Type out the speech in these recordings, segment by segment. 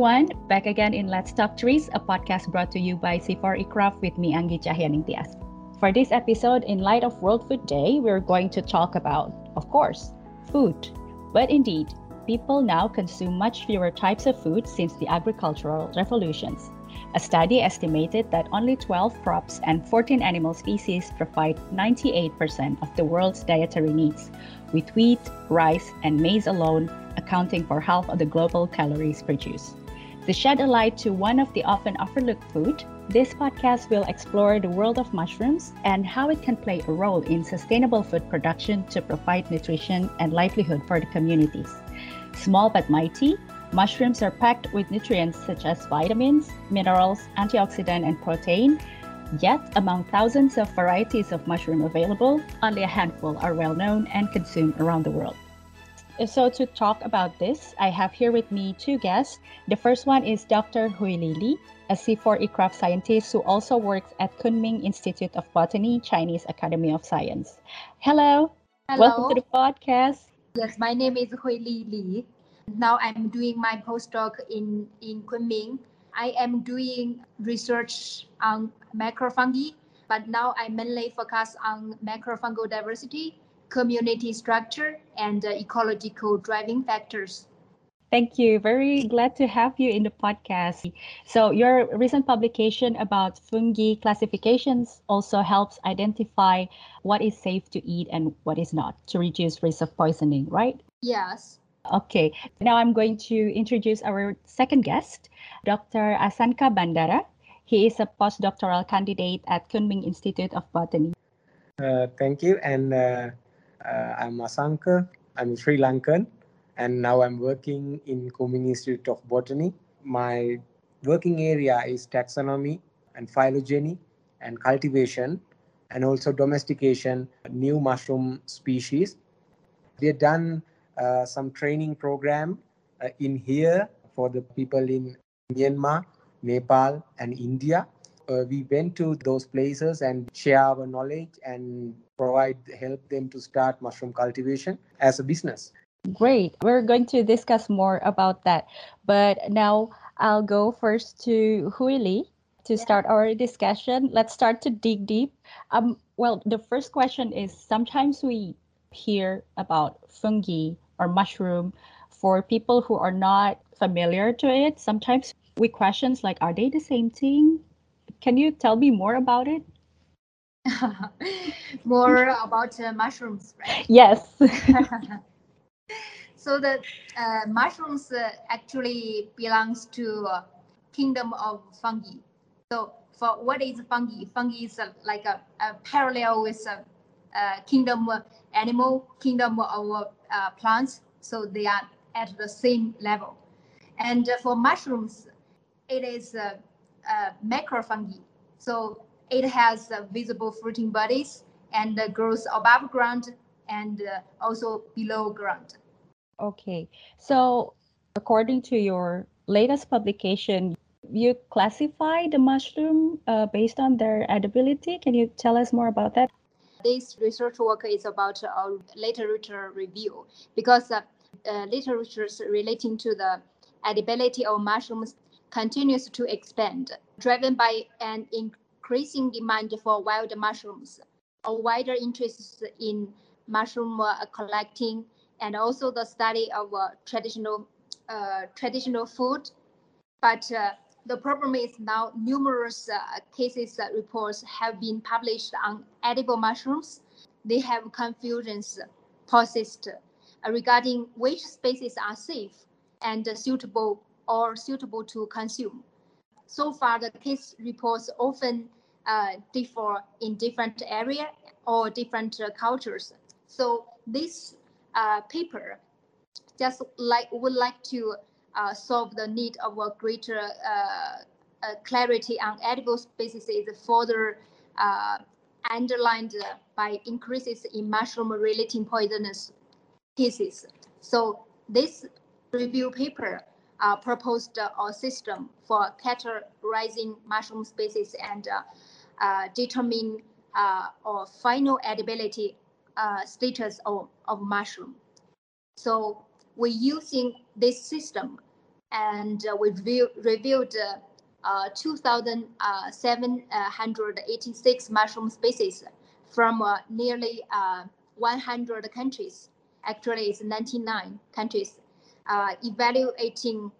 everyone, back again in Let's Talk Trees, a podcast brought to you by CIFOR-ICRAF with me, Anggi Cahyaningtyas. For this episode, in light of World Food Day, we're going to talk about, of course, food. But indeed, people now consume much fewer types of food since the agricultural revolutions. A study estimated that only 12 crops and 14 animal species provide 98% of the world's dietary needs, with wheat, rice, and maize alone accounting for half of the global calories produced. To shed a light to one of the often overlooked food, this podcast will explore the world of mushrooms and how it can play a role in sustainable food production to provide nutrition and livelihood for the communities. Small but mighty, mushrooms are packed with nutrients such as vitamins, minerals, antioxidant, and protein. Yet, among thousands of varieties of mushroom available, only a handful are well known and consumed around the world. So, to talk about this, I have here with me two guests. The first one is Dr. Huili, a CIFOR-ICRAF scientist who also works at Kunming Institute of Botany, Chinese Academy of Science. Hello. Hello. Welcome to the podcast. Yes, my name is Huili Li. Now I'm doing my postdoc in, in Kunming. I am doing research on macrofungi, but now I mainly focus on macrofungal diversity community structure, and uh, ecological driving factors. Thank you. Very glad to have you in the podcast. So, your recent publication about fungi classifications also helps identify what is safe to eat and what is not to reduce risk of poisoning, right? Yes. Okay. Now I'm going to introduce our second guest, Dr. Asanka Bandara. He is a postdoctoral candidate at Kunming Institute of Botany. Uh, thank you. And uh, uh, I'm Asanka. I'm Sri Lankan, and now I'm working in Kunming Institute of Botany. My working area is taxonomy and phylogeny and cultivation, and also domestication new mushroom species. We have done uh, some training program uh, in here for the people in Myanmar, Nepal, and India. Uh, we went to those places and share our knowledge and provide help them to start mushroom cultivation as a business. Great. We're going to discuss more about that. But now I'll go first to Huili to yeah. start our discussion. Let's start to dig deep. Um, well, the first question is sometimes we hear about fungi or mushroom for people who are not familiar to it. Sometimes we questions like, are they the same thing? Can you tell me more about it? more about uh, mushrooms, right? Yes. so the uh, mushrooms uh, actually belongs to kingdom of fungi. So for what is fungi? Fungi is like a, a, parallel with a, kingdom animal, kingdom of uh, plants. So they are at the same level. And for mushrooms, it is macrofungi. So it has uh, visible fruiting bodies and uh, grows above ground and uh, also below ground. Okay, so according to your latest publication, you classify the mushroom uh, based on their edibility. Can you tell us more about that? This research work is about a literature review because uh, uh, literature relating to the edibility of mushrooms continues to expand, driven by an increasing demand for wild mushrooms, a wider interest in mushroom uh, collecting, and also the study of uh, traditional uh, traditional food. But uh, the problem is now numerous uh, cases uh, reports have been published on edible mushrooms. They have confusions persist regarding which species are safe and suitable or suitable to consume. So far, the case reports often uh, differ in different area or different uh, cultures. So this uh, paper just like would like to uh, solve the need of a greater uh, uh, clarity on edible species is further underlined by increases in mushroom-related poisonous cases. So this review paper uh, proposed uh, a system for categorizing mushroom species and uh, uh, determine uh, or final edibility uh, status of, of mushroom. So we're using this system and we review, reviewed uh, 2,786 mushroom species from nearly 100 countries. Actually, it's 99 countries, evaluating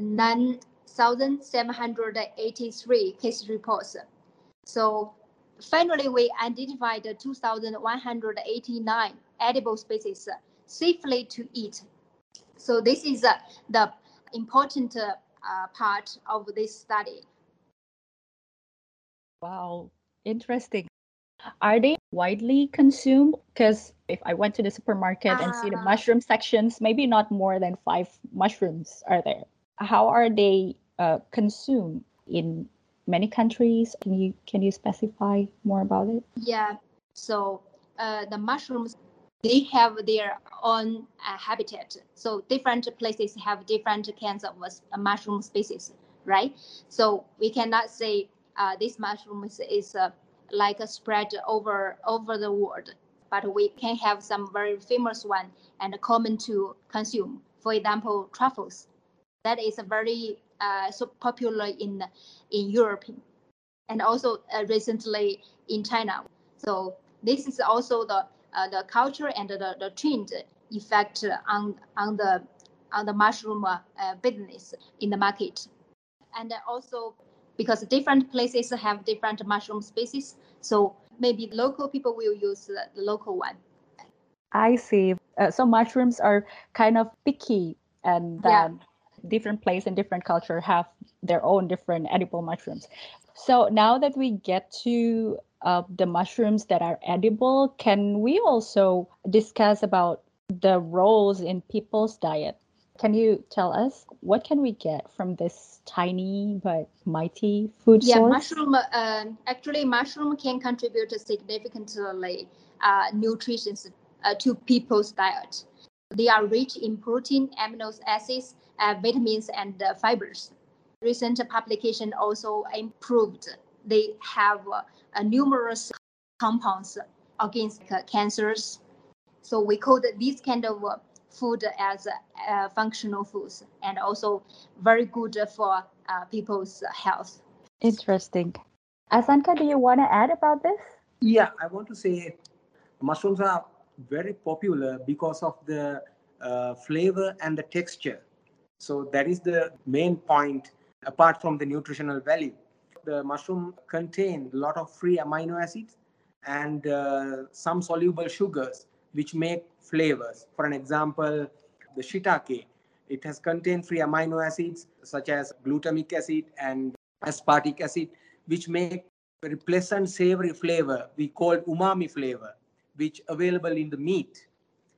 9,783 case reports. So finally, we identified 2,189 edible species safely to eat. So this is uh, the important uh, part of this study. Wow, interesting. Are they widely consumed? Because if I went to the supermarket uh, and see the ah. mushroom sections, maybe not more than five mushrooms are there. How are they uh, consumed in many countries? Can you can you specify more about it? Yeah. So uh, the mushrooms they have their own uh, habitat. So different places have different kinds of uh, mushroom species, right? So we cannot say uh, this mushroom is, is uh, like spread over over the world, but we can have some very famous one and common to consume. For example, truffles. That is very uh, so popular in in Europe and also uh, recently in China. So this is also the uh, the culture and the, the trend effect on on the on the mushroom uh, business in the market, and also because different places have different mushroom species, so maybe local people will use the, local one. I see. Uh, so mushrooms are kind of picky, and yeah. different place and different culture have their own different edible mushrooms. So now that we get to of the mushrooms that are edible, can we also discuss about the roles in people's diet? Can you tell us what can we get from this tiny but mighty food yeah, source? mushroom. Uh, actually, mushroom can contribute significantly uh, nutrition uh, to people's diet. They are rich in protein, amino acids, uh, vitamins, and uh, fibers. Recent publication also improved. They have uh, uh, numerous compounds against cancers. So we call these kind of uh, food as uh, functional foods and also very good for uh, people's health. Interesting. Asanka, do you want to add about this? Yeah, I want to say mushrooms are very popular because of the uh, flavor and the texture. So that is the main point apart from the nutritional value the mushroom contain a lot of free amino acids and uh, some soluble sugars which make flavors. For an example, the shiitake, it has contained free amino acids such as glutamic acid and aspartic acid, which make very pleasant savory flavor we call umami flavor, which available in the meat.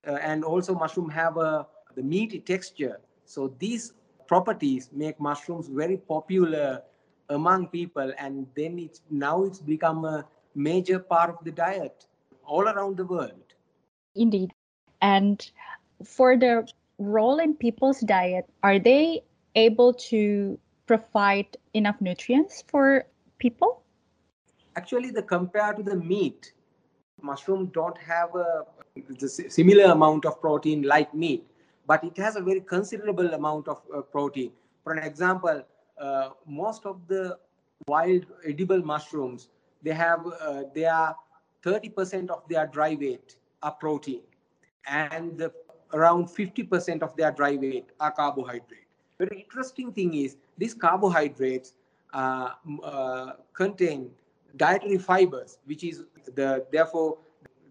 Uh, and also mushroom have a the meaty texture. So these properties make mushrooms very popular among people and then it's now it's become a major part of the diet all around the world indeed. And for the role in people's diet are they able to provide enough nutrients for people? Actually the compared to the meat mushroom don't have a similar amount of protein like meat but it has a very considerable amount of uh, protein. For an example uh, most of the wild edible mushrooms, they have uh, they are 30% of their dry weight are protein, and the, around 50% of their dry weight are carbohydrate. Very interesting thing is these carbohydrates uh, uh, contain dietary fibers, which is the therefore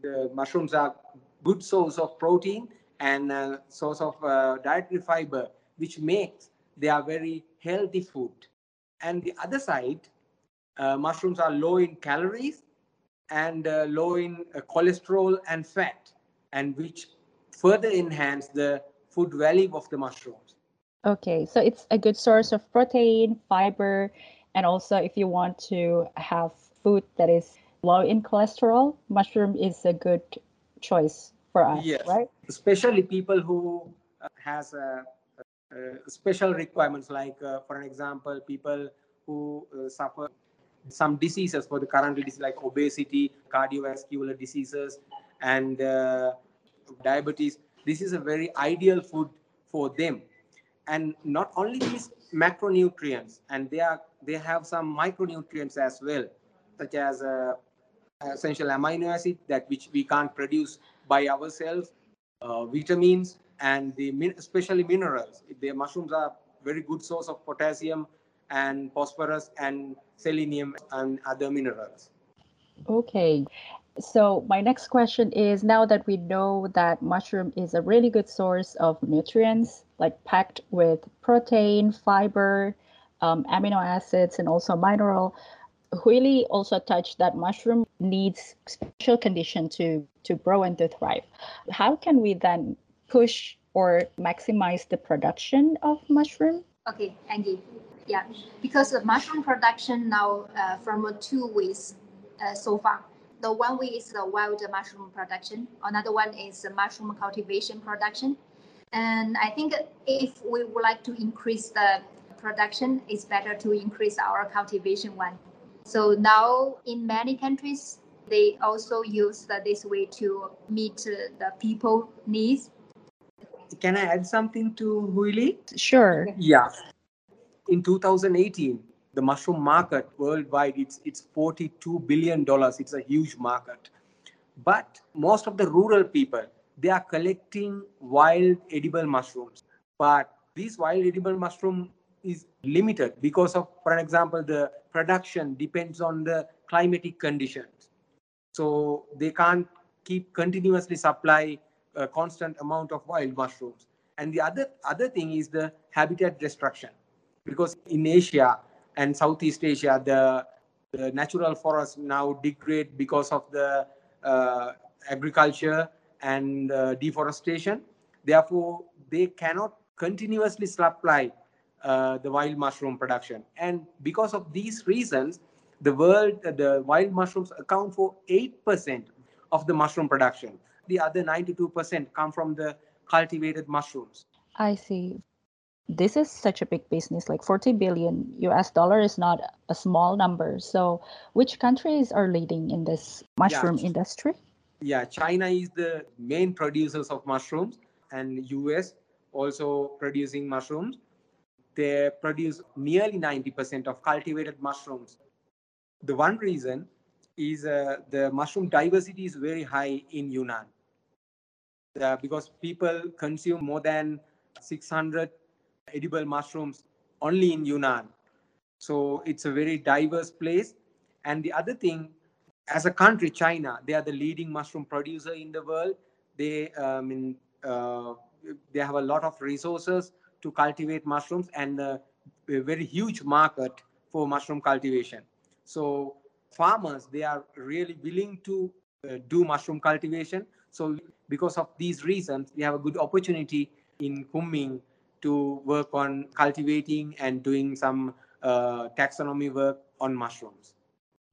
the mushrooms are good source of protein and uh, source of uh, dietary fiber, which makes they are very healthy food. And the other side, uh, mushrooms are low in calories and uh, low in uh, cholesterol and fat, and which further enhance the food value of the mushrooms. Okay, so it's a good source of protein, fiber, and also if you want to have food that is low in cholesterol, mushroom is a good choice for us, yes. right? Especially people who uh, has a uh, special requirements like uh, for an example people who uh, suffer some diseases for the current disease like obesity cardiovascular diseases and diabetes. This is a very ideal food for them. And not only these macronutrients and they are they have some micronutrients as well such as uh, essential amino acid that which we can't produce by ourselves uh, vitamins and the especially minerals. The mushrooms are very good source of potassium and phosphorus and selenium and other minerals okay so my next question is now that we know that mushroom is a really good source of nutrients, like packed with protein, fiber, um, amino acids, and also mineral, Huili also touched that mushroom needs special condition to to grow and to thrive. How can we then push or maximize the production of mushroom? Okay, Anggi. Yeah, because the mushroom production now uh, from two ways uh, so far the one way is the wild mushroom production. Another one is the mushroom cultivation production. And I think if we would like to increase the production, it's better to increase our cultivation one. So now in many countries, they also use this way to meet the people needs. Can I add something to Huili? Sure. Yeah. In 2018, the mushroom market worldwide it's it's 42 billion dollars. It's a huge market. But most of the rural people they are collecting wild edible mushrooms. But this wild edible mushroom is limited because of for example the production depends on the climatic conditions. So they can't keep continuously supply a constant amount of wild mushrooms. And the other other thing is the habitat destruction because in asia and Southeast Asia, the, the natural forests now degrade because of the uh, agriculture and uh, deforestation. Therefore, they cannot continuously supply uh, the wild mushroom production. And because of these reasons, the world, the wild mushrooms account for 8% of the mushroom production. The other 92% come from the cultivated mushrooms. I see this is such a big business like 40 billion us dollar is not a small number. So which countries are leading in this mushroom yeah. industry? Yeah china is the main producers of mushrooms and us also producing mushrooms. They produce nearly 90% of cultivated mushrooms. The one reason is uh, the mushroom diversity is very high in yunnan. Uh, because people consume more than 600 edible mushrooms only in Yunnan. So it's a very diverse place. And the other thing, as a country, China, they are the leading mushroom producer in the world. They, um, in, uh, they have a lot of resources to cultivate mushrooms and uh, a very huge market for mushroom cultivation. So farmers, they are really willing to uh, do mushroom cultivation. So because of these reasons, we have a good opportunity in Kunming to work on cultivating and doing some uh, taxonomy work on mushrooms.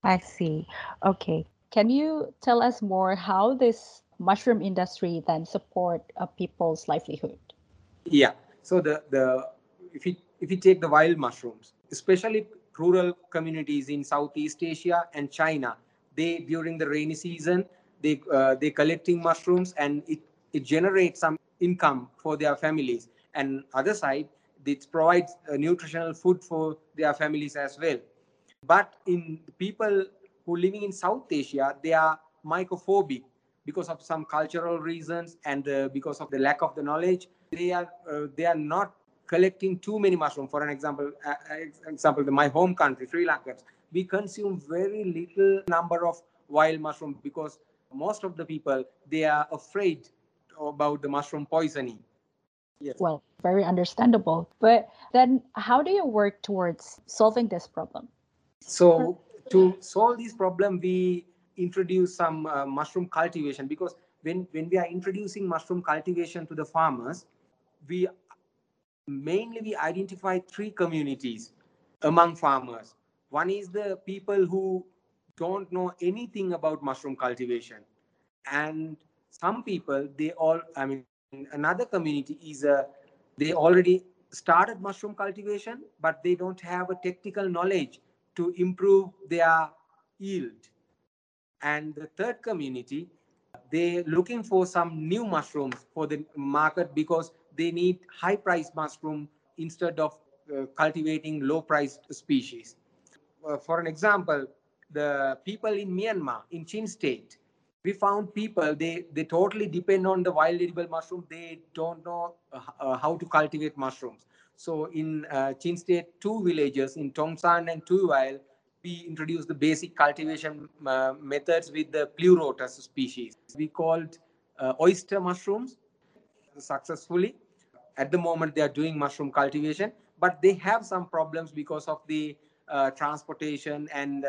I see. Okay. Can you tell us more how this mushroom industry then support uh, people's livelihood? Yeah. So the the if you if you take the wild mushrooms, especially rural communities in Southeast Asia and China, they during the rainy season they uh, they collecting mushrooms and it it generates some income for their families and other side it provides nutritional food for their families as well. But in people who living in south asia they are mycophobic because of some cultural reasons and uh, because of the lack of the knowledge. They are uh, they are not collecting too many mushrooms. For an example uh, uh example my home country sri lanka we consume very little number of wild mushrooms because most of the people they are afraid about the mushroom poisoning Yes. Well, very understandable. But then how do you work towards solving this problem? So to solve this problem, we introduce some uh, mushroom cultivation because when, when we are introducing mushroom cultivation to the farmers, we mainly we identify three communities among farmers. One is the people who don't know anything about mushroom cultivation. And some people, they all, I mean, another community is uh, they already started mushroom cultivation, but they don't have a technical knowledge to improve their yield. And the third community, they're looking for some new mushrooms for the market because they need high price mushroom instead of uh, cultivating low priced species. Uh, for an example, the people in Myanmar, in Chin State, we found people, they, they totally depend on the wild edible mushroom. They don't know uh, uh how to cultivate mushrooms. So in uh, Chin State, two villages in Tongsan and Tuiwail, we introduced the basic cultivation uh, methods with the pleurotus species. We called uh, oyster mushrooms successfully. At the moment, they are doing mushroom cultivation, but they have some problems because of the uh, transportation and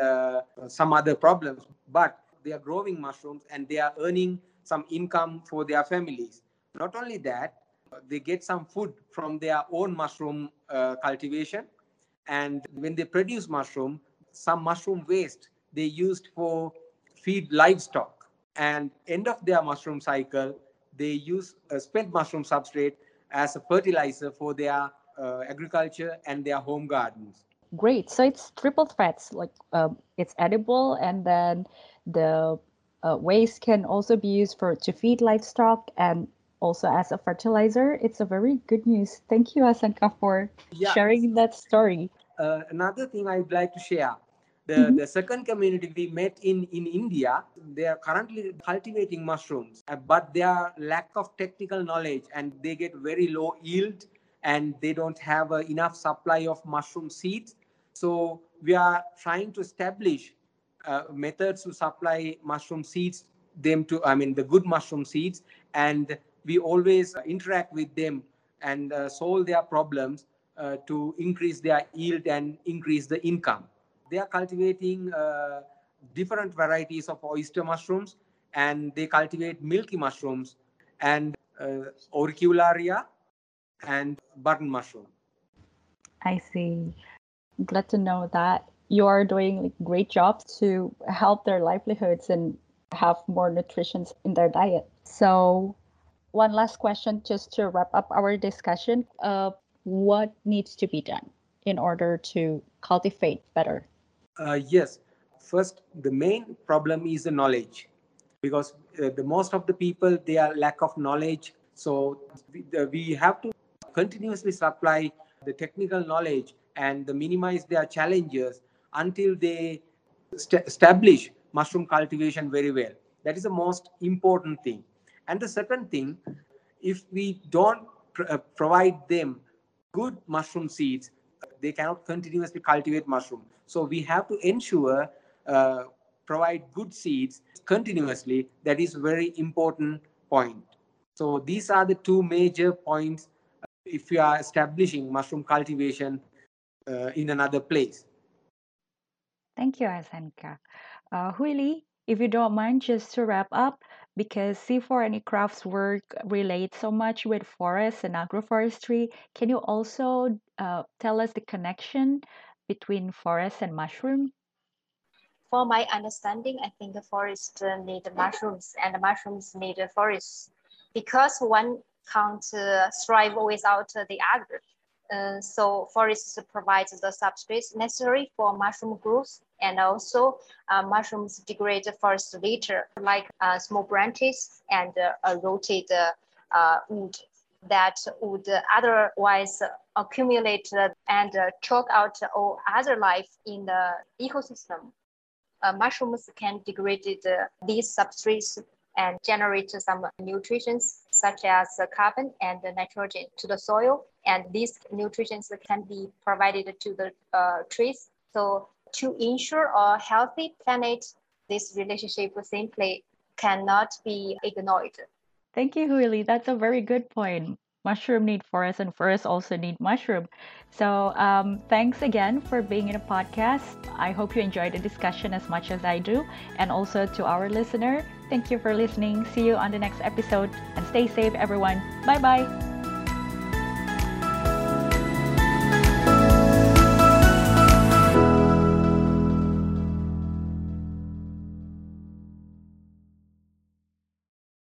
some other problems. But they are growing mushrooms and they are earning some income for their families. Not only that, they get some food from their own mushroom uh, cultivation. And when they produce mushroom, some mushroom waste they used for feed livestock. And end of their mushroom cycle, they use spent mushroom substrate as a fertilizer for their uh, agriculture and their home gardens. Great. So it's triple threats. Like um, it's edible, and then the uh, waste can also be used for to feed livestock and also as a fertilizer. It's a very good news. Thank you, Asanka, for yeah. sharing that story. Uh, another thing I'd like to share the, mm-hmm. the second community we met in, in India, they are currently cultivating mushrooms, uh, but their lack of technical knowledge and they get very low yield and they don't have uh, enough supply of mushroom seeds. So we are trying to establish uh, methods to supply mushroom seeds them to, I mean, the good mushroom seeds. And we always interact with them and uh, solve their problems uh, to increase their yield and increase the income they are cultivating uh, different varieties of oyster mushrooms and they cultivate milky mushrooms and uh, auricularia and button mushroom. I see. Glad to know that you are doing like, great jobs to help their livelihoods and have more nutrition in their diet. So, one last question just to wrap up our discussion. Uh, what needs to be done in order to cultivate better uh, yes. First, the main problem is the knowledge, because uh, the most of the people they are lack of knowledge. So we, we have to continuously supply the technical knowledge and minimize their challenges until they st- establish mushroom cultivation very well. That is the most important thing. And the second thing, if we don't pr- uh, provide them good mushroom seeds, they cannot continuously cultivate mushroom. So we have to ensure uh, provide good seeds continuously. That is very important point. So these are the two major points uh, if you are establishing mushroom cultivation uh, in another place. Thank you, Asanka. Uh, Huili, if you don't mind, just to wrap up, because CIFOR-ICRAF's work relates so much with forests and agroforestry, can you also uh, tell us the connection between forest and mushroom? For my understanding, I think the forest uh, need the mushrooms and the mushrooms need the forests because one can't uh, thrive without the other. Uh, so forests provide the substrate necessary for mushroom growth and also uh, mushrooms degrade forest litter like uh, small branches and uh, rotted uh, wood that would otherwise accumulate and choke out all other life in the ecosystem. mushrooms can degrade these substrates and generate some nutrients such as carbon and nitrogen to the soil. And these nutrients can be provided to the uh, trees. So to ensure a healthy planet, this relationship simply cannot be ignored. Thank you, Huili. That's a very good point. Mushroom need forest and forest also need mushroom. So um, thanks again for being in a podcast. I hope you enjoyed the discussion as much as I do. And also to our listener, thank you for listening. See you on the next episode and stay safe, everyone. Bye bye.